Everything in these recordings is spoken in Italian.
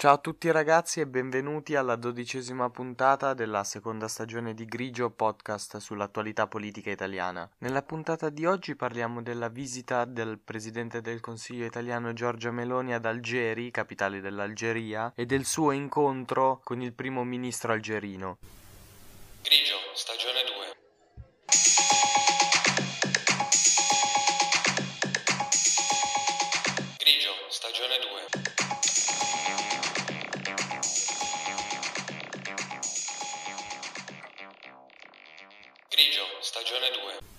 Ciao a tutti ragazzi e benvenuti alla dodicesima puntata della seconda stagione di Grigio podcast sull'attualità politica italiana. Nella puntata di oggi parliamo della visita del presidente del Consiglio italiano Giorgia Meloni ad Algeri, capitale dell'Algeria, e del suo incontro con il primo ministro algerino. Grigio, stagione stagione 2.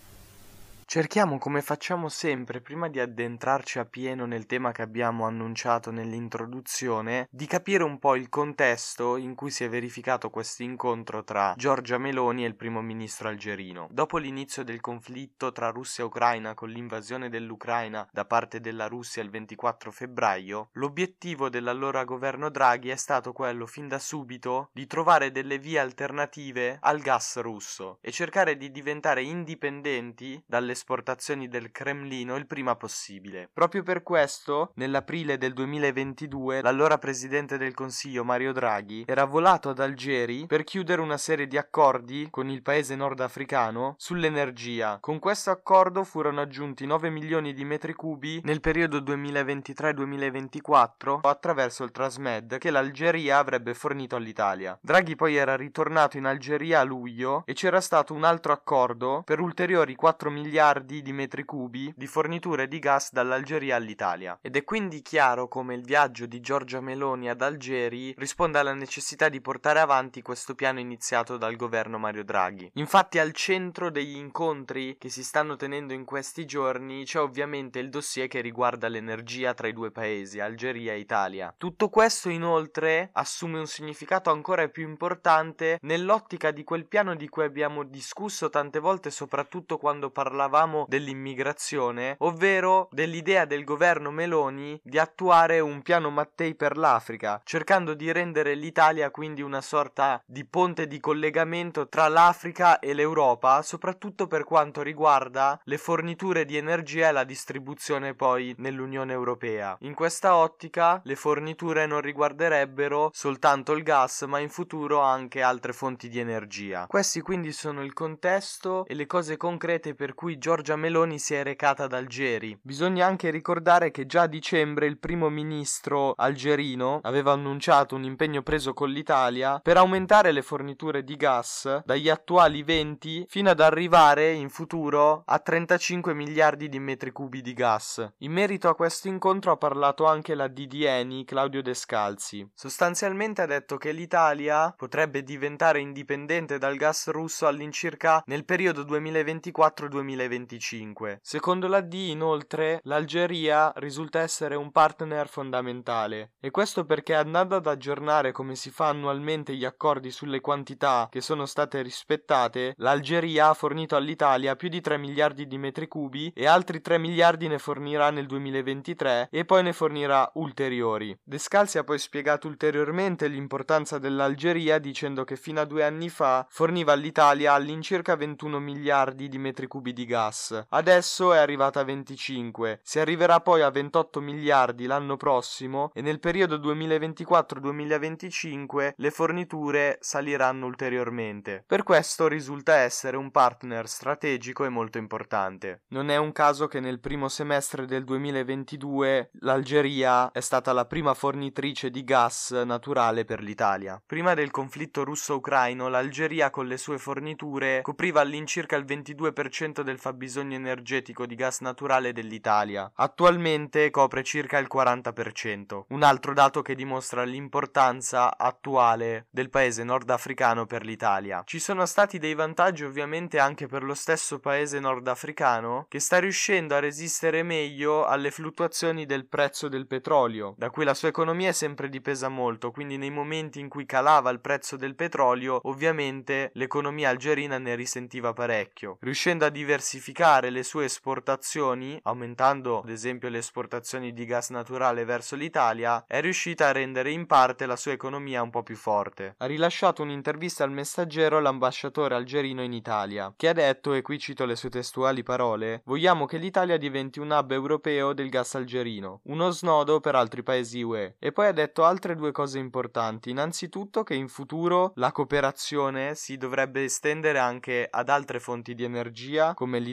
Cerchiamo, come facciamo sempre, prima di addentrarci a pieno nel tema che abbiamo annunciato nell'introduzione, di capire un po' il contesto in cui si è verificato questo incontro tra Giorgia Meloni e il primo ministro algerino. Dopo l'inizio del conflitto tra Russia e Ucraina con l'invasione dell'Ucraina da parte della Russia il 24 febbraio, l'obiettivo dell'allora governo Draghi è stato quello fin da subito di trovare delle vie alternative al gas russo e cercare di diventare indipendenti dalle esportazioni del Cremlino il prima possibile. Proprio per questo, nell'aprile del 2022, l'allora presidente del Consiglio Mario Draghi era volato ad Algeri per chiudere una serie di accordi con il paese nordafricano sull'energia. Con questo accordo furono aggiunti 9 milioni di metri cubi nel periodo 2023-2024 attraverso il Trasmed che l'Algeria avrebbe fornito all'Italia. Draghi poi era ritornato in Algeria a luglio e c'era stato un altro accordo per ulteriori 4 miliardi miliardi di metri cubi di forniture di gas dall'Algeria all'Italia. Ed è quindi chiaro come il viaggio di Giorgia Meloni ad Algeri risponda alla necessità di portare avanti questo piano iniziato dal governo Mario Draghi. Infatti al centro degli incontri che si stanno tenendo in questi giorni c'è ovviamente il dossier che riguarda l'energia tra i due paesi, Algeria e Italia. Tutto questo inoltre assume un significato ancora più importante nell'ottica di quel piano di cui abbiamo discusso tante volte soprattutto quando parlavamo parlavamo dell'immigrazione, ovvero dell'idea del governo Meloni di attuare un piano Mattei per l'Africa, cercando di rendere l'Italia quindi una sorta di ponte di collegamento tra l'Africa e l'Europa, soprattutto per quanto riguarda le forniture di energia e la distribuzione poi nell'Unione Europea. In questa ottica le forniture non riguarderebbero soltanto il gas, ma in futuro anche altre fonti di energia. Questi quindi sono il contesto e le cose concrete per cui Giorgia Meloni si è recata ad Algeri. Bisogna anche ricordare che già a dicembre il primo ministro algerino aveva annunciato un impegno preso con l'Italia per aumentare le forniture di gas dagli attuali 20 fino ad arrivare in futuro a 35 miliardi di metri cubi di gas. In merito a questo incontro ha parlato anche la DDN Claudio Descalzi. Sostanzialmente ha detto che l'Italia potrebbe diventare indipendente dal gas russo all'incirca nel periodo 2024-2025 2025. Secondo la D, inoltre, l'Algeria risulta essere un partner fondamentale, e questo perché andando ad aggiornare come si fa annualmente gli accordi sulle quantità che sono state rispettate, l'Algeria ha fornito all'Italia più di 3 miliardi di metri cubi e altri 3 miliardi ne fornirà nel 2023 e poi ne fornirà ulteriori. Descalzi ha poi spiegato ulteriormente l'importanza dell'Algeria dicendo che fino a due anni fa forniva all'Italia all'incirca 21 miliardi di metri cubi di gas gas. Adesso è arrivata a 25, si arriverà poi a 28 miliardi l'anno prossimo e nel periodo 2024-2025 le forniture saliranno ulteriormente. Per questo risulta essere un partner strategico e molto importante. Non è un caso che nel primo semestre del 2022 l'Algeria è stata la prima fornitrice di gas naturale per l'Italia. Prima del conflitto russo-ucraino l'Algeria con le sue forniture copriva all'incirca il 22% del fabbisogno fabbisogno energetico di gas naturale dell'Italia. Attualmente copre circa il 40%, un altro dato che dimostra l'importanza attuale del paese nordafricano per l'Italia. Ci sono stati dei vantaggi ovviamente anche per lo stesso paese nordafricano che sta riuscendo a resistere meglio alle fluttuazioni del prezzo del petrolio, da cui la sua economia è sempre dipesa molto, quindi nei momenti in cui calava il prezzo del petrolio, ovviamente l'economia algerina ne risentiva parecchio, riuscendo a diversificare diversificare le sue esportazioni, aumentando ad esempio le esportazioni di gas naturale verso l'Italia, è riuscita a rendere in parte la sua economia un po' più forte. Ha rilasciato un'intervista al messaggero l'ambasciatore algerino in Italia, che ha detto, e qui cito le sue testuali parole, vogliamo che l'Italia diventi un hub europeo del gas algerino, uno snodo per altri paesi UE. E poi ha detto altre due cose importanti, innanzitutto che in futuro la cooperazione si dovrebbe estendere anche ad altre fonti di energia come l'idrogeno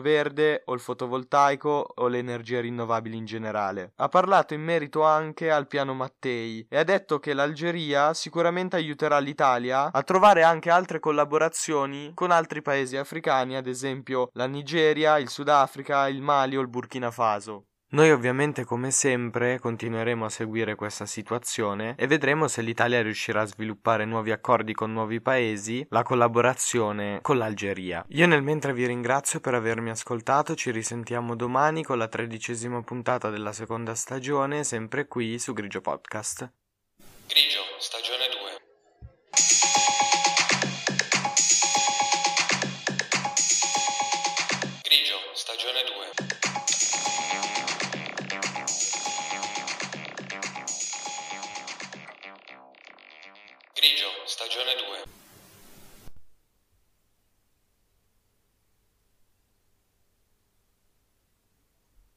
verde o il fotovoltaico o le energie rinnovabili in generale. Ha parlato in merito anche al piano Mattei e ha detto che l'Algeria sicuramente aiuterà l'Italia a trovare anche altre collaborazioni con altri paesi africani, ad esempio la Nigeria, il Sudafrica, il Mali o il Burkina Faso. Noi ovviamente come sempre continueremo a seguire questa situazione e vedremo se l'Italia riuscirà a sviluppare nuovi accordi con nuovi paesi, la collaborazione con l'Algeria. Io nel mentre vi ringrazio per avermi ascoltato, ci risentiamo domani con la tredicesima puntata della seconda stagione, sempre qui su Grigio Podcast. Grigio, stagione stagione 2.